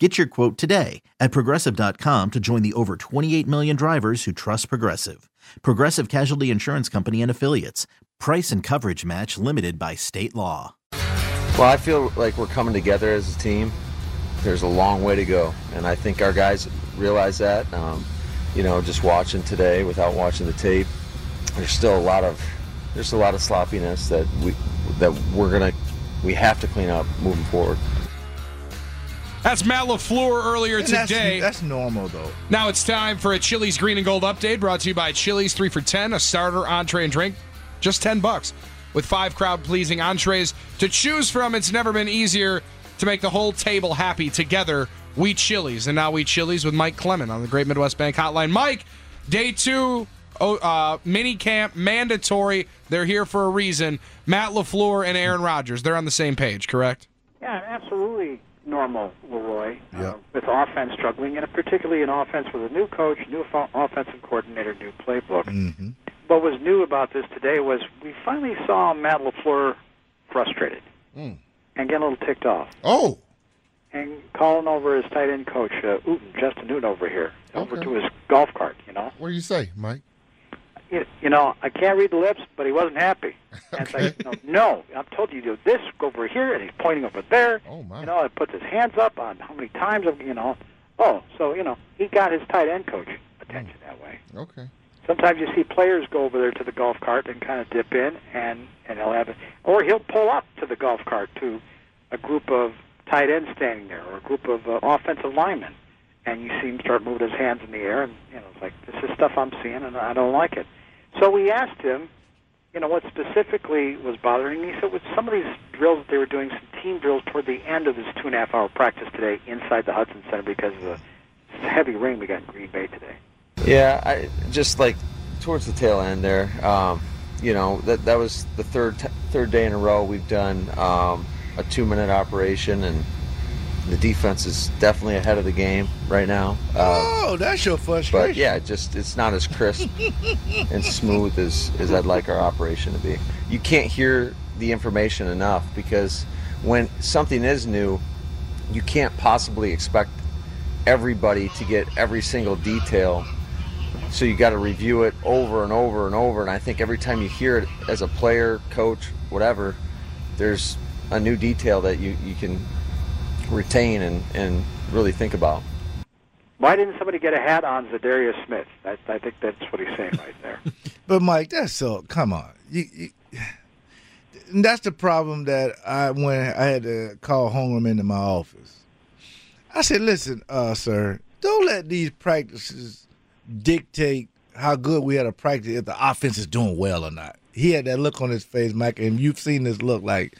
Get your quote today at progressive.com to join the over 28 million drivers who trust Progressive. Progressive Casualty Insurance Company and Affiliates. Price and coverage match limited by state law. Well, I feel like we're coming together as a team. There's a long way to go, and I think our guys realize that. Um, you know, just watching today without watching the tape, there's still a lot of there's a lot of sloppiness that we that we're gonna we have to clean up moving forward. That's Matt LaFleur earlier And that's- today. That's, normal though. Now it's time for a Chili's Green and Gold update brought to you by Chili's 3 for 10, a starter, entree, and drink. Just 10 bucks. With five crowd pleasing entrees to choose from, it's never been easier to make the whole table happy together. We Chili's. And now we Chili's with Mike Clemens on the Great Midwest Bank Hotline. Mike, day two, oh, uh, mini camp, mandatory. They're here for a reason. Matt LaFleur and Aaron Rodgers, they're on the same page, correct? Yeah, absolutely normal, Leroy. Yeah. Uh, with offense struggling, and particularly an offense with a new coach, new offo- offensive coordinator, new playbook. Mm-hmm. What was new about this today was we finally saw Matt LaFleur frustrated Mm. and getting a little ticked off, Oh, and calling over his tight end coach, uh, Outten, Justin Outten, over here, over to his golf cart. You know, What do you say, Mike? You, you know, I can't read the lips, but he wasn't happy. And it's like, no, no, I've told you to do this, go over here, and he's pointing over there. Oh my! You know, it puts his hands up on how many times, you know. Oh, so, you know, he got his tight end coach attention that way. Okay. Sometimes you see players go over there to the golf cart and kind of dip in, and, and he'll have it. Or he'll pull up to the golf cart to a group of tight ends standing there or a group of uh, offensive linemen. And you see him start moving his hands in the air, and, you know, it's like, this is stuff I'm seeing, and I don't like it. So we asked him, you know, what specifically was bothering me. He said with some of these drills that they were doing, some team drills toward the end of this two and a half hour practice today inside the Hudson Center because of the heavy rain we got in Green Bay today. Yeah, I just like towards the tail end there. Um, you know that that was the third t- third day in a row we've done um, a two minute operation, and the defense is definitely ahead of the game right now. Uh, oh, that's your frustration. but yeah, just it's not as crisp and smooth as, as I'd like our operation to be. You can't hear the information enough because when something is new, you can't possibly expect everybody to get every single detail. So you got to review it over and over and over. And I think every time you hear it as a player, coach, whatever, there's a new detail that you, you can retain and, and really think about. Why didn't somebody get a hat on Za'Darius Smith? I, I think that's what he's saying right there. But Mike, that's so. Come on, you, you, that's the problem that I when I had to call Holmgren into my office. I said, "Listen, uh, sir, don't let these practices dictate how good we had a practice if the offense is doing well or not." He had that look on his face, Mike, and you've seen this look like,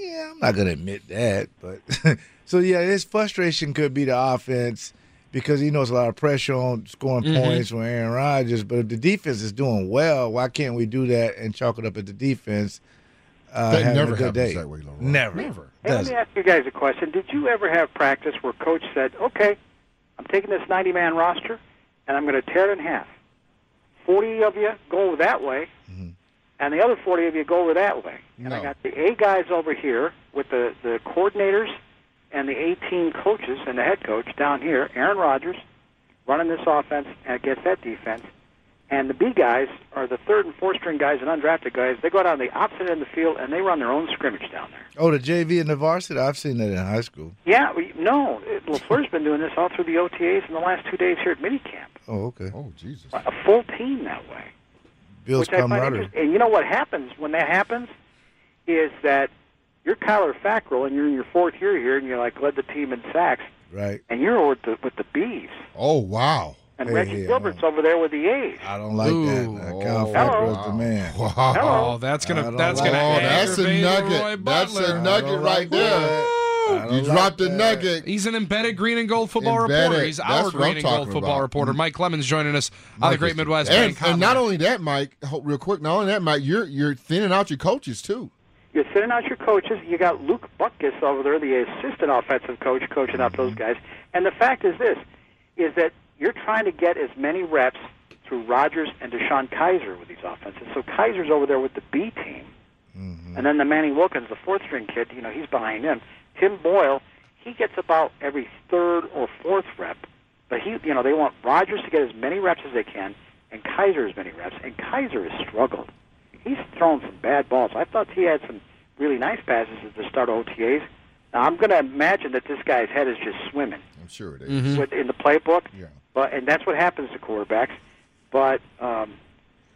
yeah, I'm not gonna admit that, but so yeah, his frustration could be the offense because he knows a lot of pressure on scoring Mhm. points from Aaron Rodgers. But if the defense is doing well, why can't we do that and chalk it up at the defense? Uh, That never a good happens day? that way, Leroy. Never. Never. Hey, let me ask you guys a question. Did you ever have practice where coach said, "Okay, I'm taking this 90-man roster, and I'm going to tear it in half. 40 of you go that way, and the other 40 of you go over that way. And I got the A guys over here with the the coordinators and the 18 coaches and the head coach down here, Aaron Rodgers, running this offense against that defense." And the B guys are the third and fourth string guys and undrafted guys. They go down the opposite end of the field and they run their own scrimmage down there. Oh, the JV and the varsity. I've seen that in high school. Yeah, we, no. it- LaFleur's been doing this all through the OTAs in the last two days here at minicamp. Oh, okay. Oh Jesus! A full team that way. Bill's which I find interesting. And you know what happens when that happens is that you're Kyler Fackrell and you're in your fourth year here and you're like led the team in sacks Right. and you're with the with the Bees Oh wow! and Hey, Reggie hey, Gilbert's over there with the A's. I don't like Ooh. that. Now, Kyle Oh, Fackrell's wow. the man. Wow! Hello. Oh, that's gonna that's like gonna Oh, that's a nugget. That's a nugget right like there. that. I don't You dropped the that. nugget. He's an embedded green and gold football Embedded. reporter. He's That's our what green I'm and gold talking football about. reporter. Mike Clemens joining us on the Great is- Midwest. And, Bank and not only that, Mike. ho- Real quick, not only that, Mike. You're you're thinning out your coaches too. You're thinning out your coaches. You got Luke Butkus over there, the assistant offensive coach, coaching up those guys. And the fact is this: is that you're trying to get as many reps through Rodgers and DeShone Kizer with these offenses. So Kizer's over there with the B team, mm-hmm. and then the Manny Wilkins, the fourth string kid. You know, he's behind him. Tim Boyle, he gets about every third or fourth rep. But he, you know, they want Rodgers to get as many reps as they can, and Kizer as many reps. And Kizer has struggled. He's thrown some bad balls. I thought he had some really nice passes at the start of OTAs. Now I'm going to imagine that this guy's head is just swimming I'm sure it is. with, in the playbook. Yeah. But and that's what happens to quarterbacks. But um,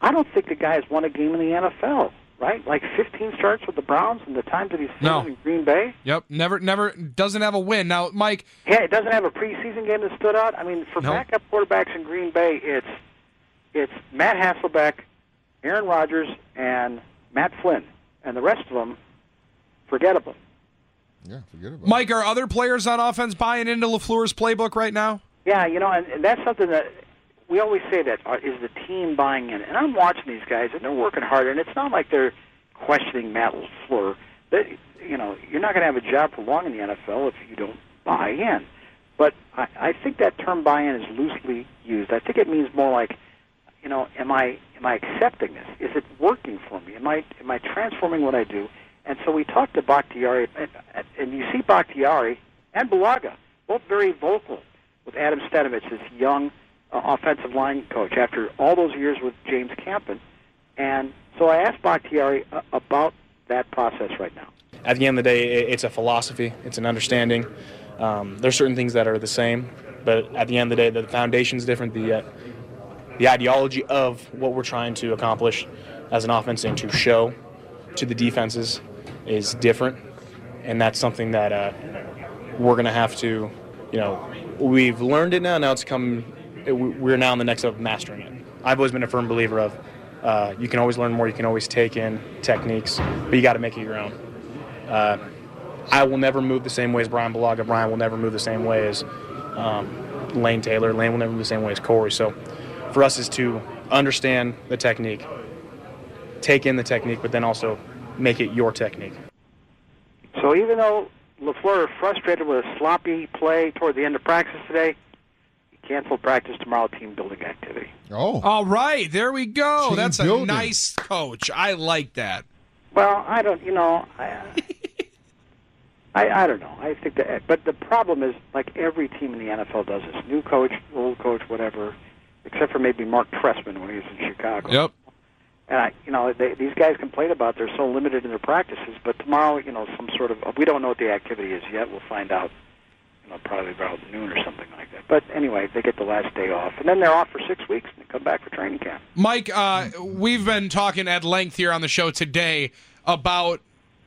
I don't think the guy has won a game in the NFL. Right, like 15 starts with the Browns and the time that he's No. in Green Bay. Yep, never, never doesn't have a win. Now, Mike, Yeah, it doesn't have a preseason game that stood out. I mean, for No. backup quarterbacks in Green Bay, it's it's Matt Hasselbeck, Aaron Rodgers, and Matt Flynn, and the rest of them, forgettable. Yeah, forget about Mike, are other players on offense buying into LaFleur's playbook right now? Yeah, you know, and, and that's something that we always say that uh, the team buying in. And I'm watching these guys, and they're working hard, and it's not like they're questioning Matt LaFleur. They, you know, you're not going to have a job for long in the NFL if you don't buy in. But I, I think that term buy-in is loosely used. I think it means more like, you know, am I am I accepting this? Is it working for me? Am I am I transforming what I do? And so we talked to Bakhtiari, and, and you see Bakhtiari and Bulaga both very vocal with Adam Stenavich, this young uh, offensive line coach, after all those years with James Campen. And so I asked Bakhtiari uh, about that process right now. at the end of the day, it- it's a philosophy, it's an understanding. Um, there's certain things that are the same, but at the end of the day, the foundation's different. The uh, the ideology of what we're trying to accomplish as an offense and to show to the defenses is different, and that's something that uh, we're going to have to, you know, we've learned it now. Now it's come. It- We're now in the next of mastering it. I've always been a firm believer of uh, you can always learn more. You can always take in techniques, but you got to make it your own. Uh, I will never move the same way as Bryan Bulaga. Bryan will never move the same way as um, Lane Taylor. Lane will never move the same way as Corey. So for us is to understand the technique, take in the technique, but then also make it your technique. So even though LaFleur frustrated with a sloppy play toward the end of practice today, he canceled practice tomorrow, team building activity. Oh, All right, there we go. Team That's a nice coach. I like that. Well, I don't, you know, I, I, I don't know. I think that, but the problem is, like every team in the NFL does this: new coach, old coach, whatever, except for maybe Marc Trestman when he was in Chicago. Yep. And I, you know, they, these guys complain about they're so limited in their practices. But tomorrow, you know, some sort of we don't know what the activity is yet. We'll find out. You know, probably about noon or something like that. But anyway, they get the last day off, and then they're off for six weeks and they come back for training camp. Mike, uh, we've been talking at length here on the show today about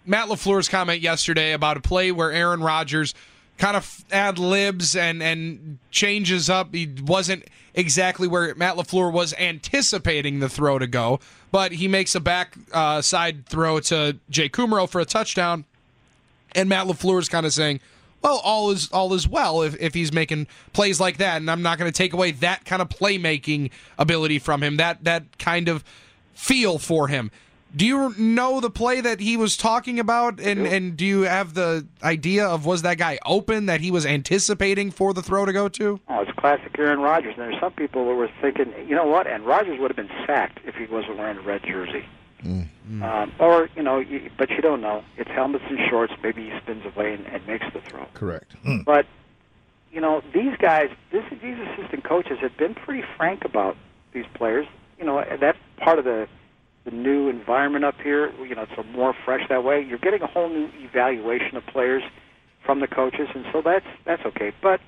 Matt LaFleur's comment yesterday about a play where Aaron Rodgers kind of ad libs and, and changes up. He wasn't exactly where Matt LaFleur was anticipating the throw to go, but he makes a back uh, side throw to Jake Kumerow for a touchdown. And Matt LaFleur is kind of saying, well, all is all is well if, if he's making plays like that, and I'm not going to take away that kind of playmaking ability from him, that that kind of feel for him. Do you know the play that he was talking about, and and do you have the idea of was that guy open that he was anticipating for the throw to go to? Oh, it's classic Aaron Rodgers. And there's some people that were thinking, you know what? And Rodgers would have been sacked if he wasn't wearing a red jersey. Um, or you know, you, but you don't know. It's helmets and shorts. Maybe he spins away and, and makes the throw. correct. But you know, these guys, this, these assistant coaches have been pretty frank about these players. You know, and that's part of the the new environment up here. You know, it's a more fresh that way. You're getting a whole new evaluation of players from the coaches, and so that's that's okay. But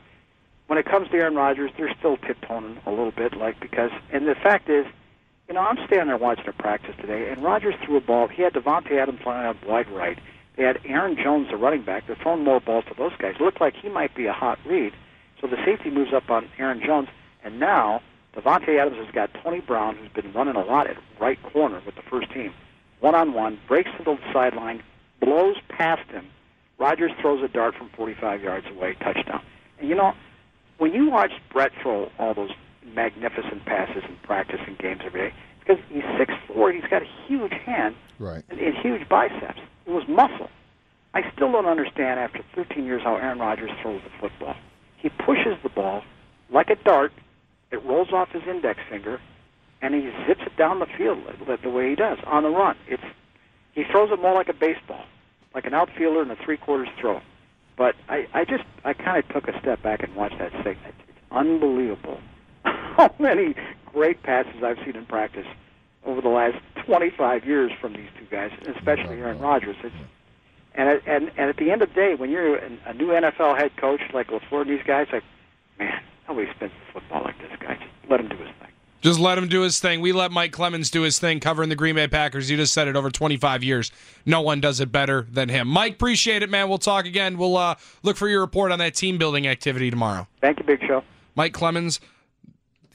when it comes to Aaron Rodgers, they're still tiptoeing a little bit, like because. And the fact is, you know, I'm standing there watching a practice today, and Rodgers threw a ball. He had Davante Adams lining up wide right. They had Aaron Jones, the running back. They're throwing more balls to those guys. It looked like he might be a hot read. So the safety moves up on Aaron Jones, and now Davante Adams has got Tony Brown, who's been running a lot at right corner with the first team. One on one, breaks to the sideline, blows past him, Rodgers throws a dart from 45 yards away, touchdown. And you know, when you watch Brett throw all those magnificent passes in practice and games every day, because he's six four, he's got a huge hand Right. and, and huge biceps. It was muscle. I still don't understand after 13 years how Aaron Rodgers throws the football. He pushes the ball like a dart. It rolls off his index finger, and he zips it down the field the, the way he does on the run. It's he throws it more like a baseball, like an outfielder in a three quarters throw. But I, I just I kind of took a step back and watched that. It's, it's unbelievable how many great passes I've seen in practice over the last 25 years from these two guys, especially Aaron Rodgers. It's, and at, and and at the end of the day, when you're a new NFL head coach like LaFleur and these guys, like, man, nobody spins the football like this guy. Just let him do his thing. Just let him do his thing. We let Mike Clemens do his thing covering the Green Bay Packers. You just said it over 25 years. No one does it better than him. Mike, appreciate it, man. We'll talk again. We'll uh, look for your report on that team building activity tomorrow. Thank you, Big Show. Mike Clemens,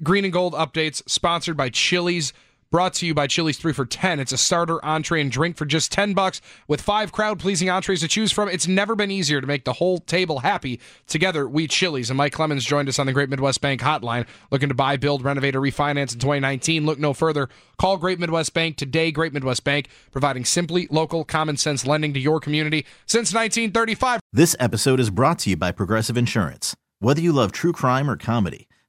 Green and Gold updates, sponsored by Chili's. Brought to you by Chili's 3 for 10. It's a starter, entree, and drink for just 10 bucks with five crowd pleasing entrees to choose from. It's never been easier to make the whole table happy. Together, we Chili's. And Mike Clemens joined us on the Great Midwest Bank hotline. Looking to buy, build, renovate, or refinance in 2019? Look no further. Call Great Midwest Bank today. Great Midwest Bank, providing simply local, common sense lending to your community since 1935. This episode is brought to you by Progressive Insurance. Whether you love true crime or comedy,